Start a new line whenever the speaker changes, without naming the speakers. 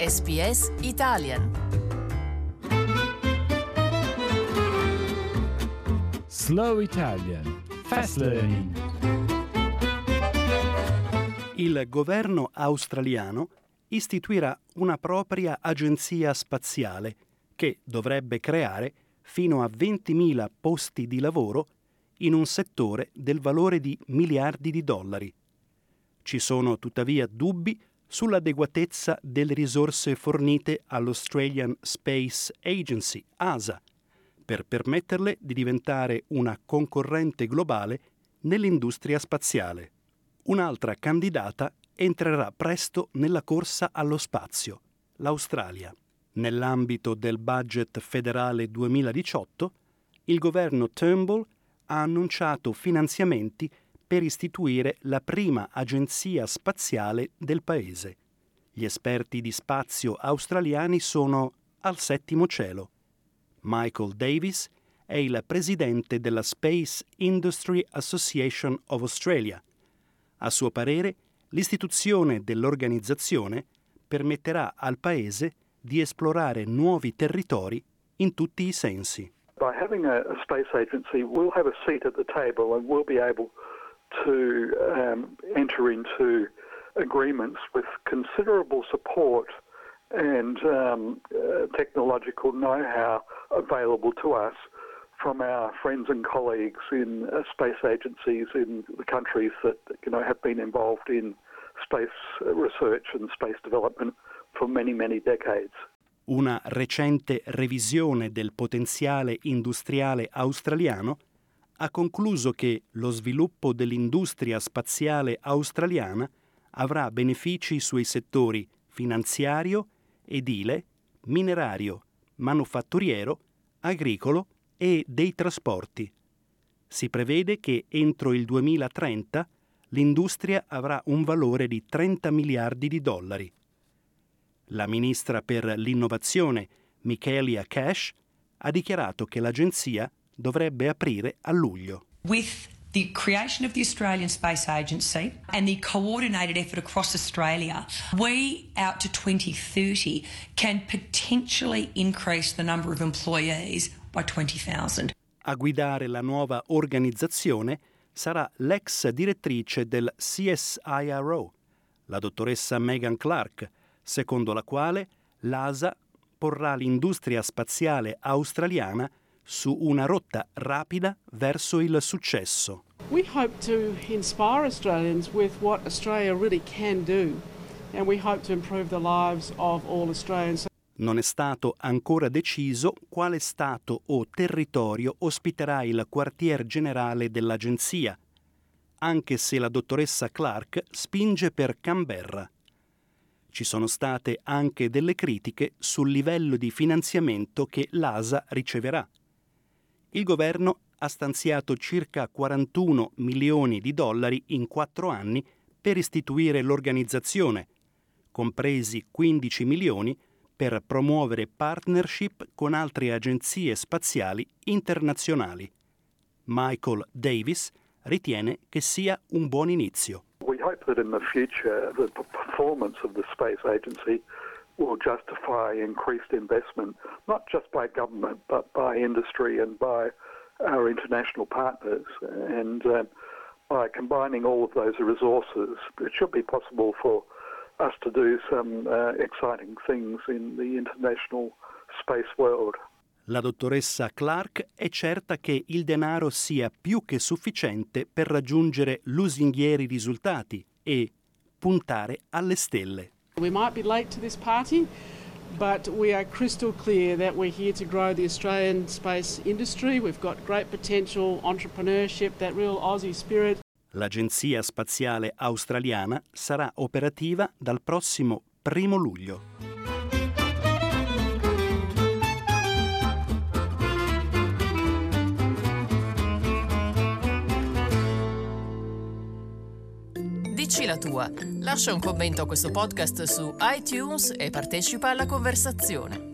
SBS Italian.
Slow Italian Fast Learning.
Il governo australiano istituirà una propria agenzia spaziale che dovrebbe creare fino a 20.000 posti di lavoro in un settore del valore di miliardi di dollari. Ci sono tuttavia dubbi sull'adeguatezza delle risorse fornite all'Australian Space Agency, ASA, per permetterle di diventare una concorrente globale nell'industria spaziale. Un'altra candidata entrerà presto nella corsa allo spazio, l'Australia. Nell'ambito del budget federale 2018, il governo Turnbull ha annunciato finanziamenti per istituire la prima agenzia spaziale del paese. Gli esperti di spazio australiani sono al settimo cielo. Michael Davis è il presidente della Space Industry Association of Australia. A suo parere, l'istituzione dell'organizzazione permetterà al paese di esplorare nuovi territori in tutti i sensi.
By having a, a space agency, we'll have a seat at the table and we'll be able to um, enter into agreements with considerable support and um, uh, technological know-how available to us from our friends and colleagues in uh, space agencies in the countries that you know have been involved in space research and space development for many many decades.
Una recente revisione del potenziale industriale australiano ha concluso che lo sviluppo dell'industria spaziale australiana avrà benefici sui settori finanziario, edile, minerario, manufatturiero, agricolo e dei trasporti. Si prevede che entro il 2030 l'industria avrà un valore di 30 miliardi di dollari. La ministra per l'innovazione, Michaelia Cash, ha dichiarato che l'agenzia dovrebbe aprire a luglio.
With the creation of the Australian Space Agency and the coordinated effort across Australia, we out to 2030 can potentially increase the number of employees by 20,000.
A guidare la nuova organizzazione sarà l'ex direttrice del CSIRO, la dottoressa Megan Clark, secondo la quale l'ASA porrà l'industria spaziale australiana su una rotta rapida verso il successo.
We hope to inspire Australians with what Australia really can do and we hope to improve the lives of all Australians.
Non è stato ancora deciso quale stato o territorio ospiterà il quartier generale dell'agenzia, anche se la dottoressa Clark spinge per Canberra. Ci sono state anche delle critiche sul livello di finanziamento che l'ASA riceverà. Il governo ha stanziato circa 41 milioni di dollari in quattro anni per istituire l'organizzazione, compresi 15 milioni per promuovere partnership con altre agenzie spaziali internazionali. Michael Davis ritiene che sia un buon inizio.
We hope that in the future the performance of the space agency will justify increased investment, not just by government, but by industry and by our international partners. And um, by combining all of those resources, it should be possible for us to do some uh, exciting things in the international space world.
La dottoressa Clark è certa che il denaro sia più che sufficiente per raggiungere lusinghieri risultati e puntare alle stelle.
We might be late to this party, but we are crystal clear that we're here to grow the Australian space industry. We've got great potential, entrepreneurship, that real Aussie spirit.
L'Agenzia Spaziale Australiana sarà operativa dal prossimo 1 luglio.
Dici la tua. Lascia un commento a questo podcast su iTunes e partecipa alla conversazione.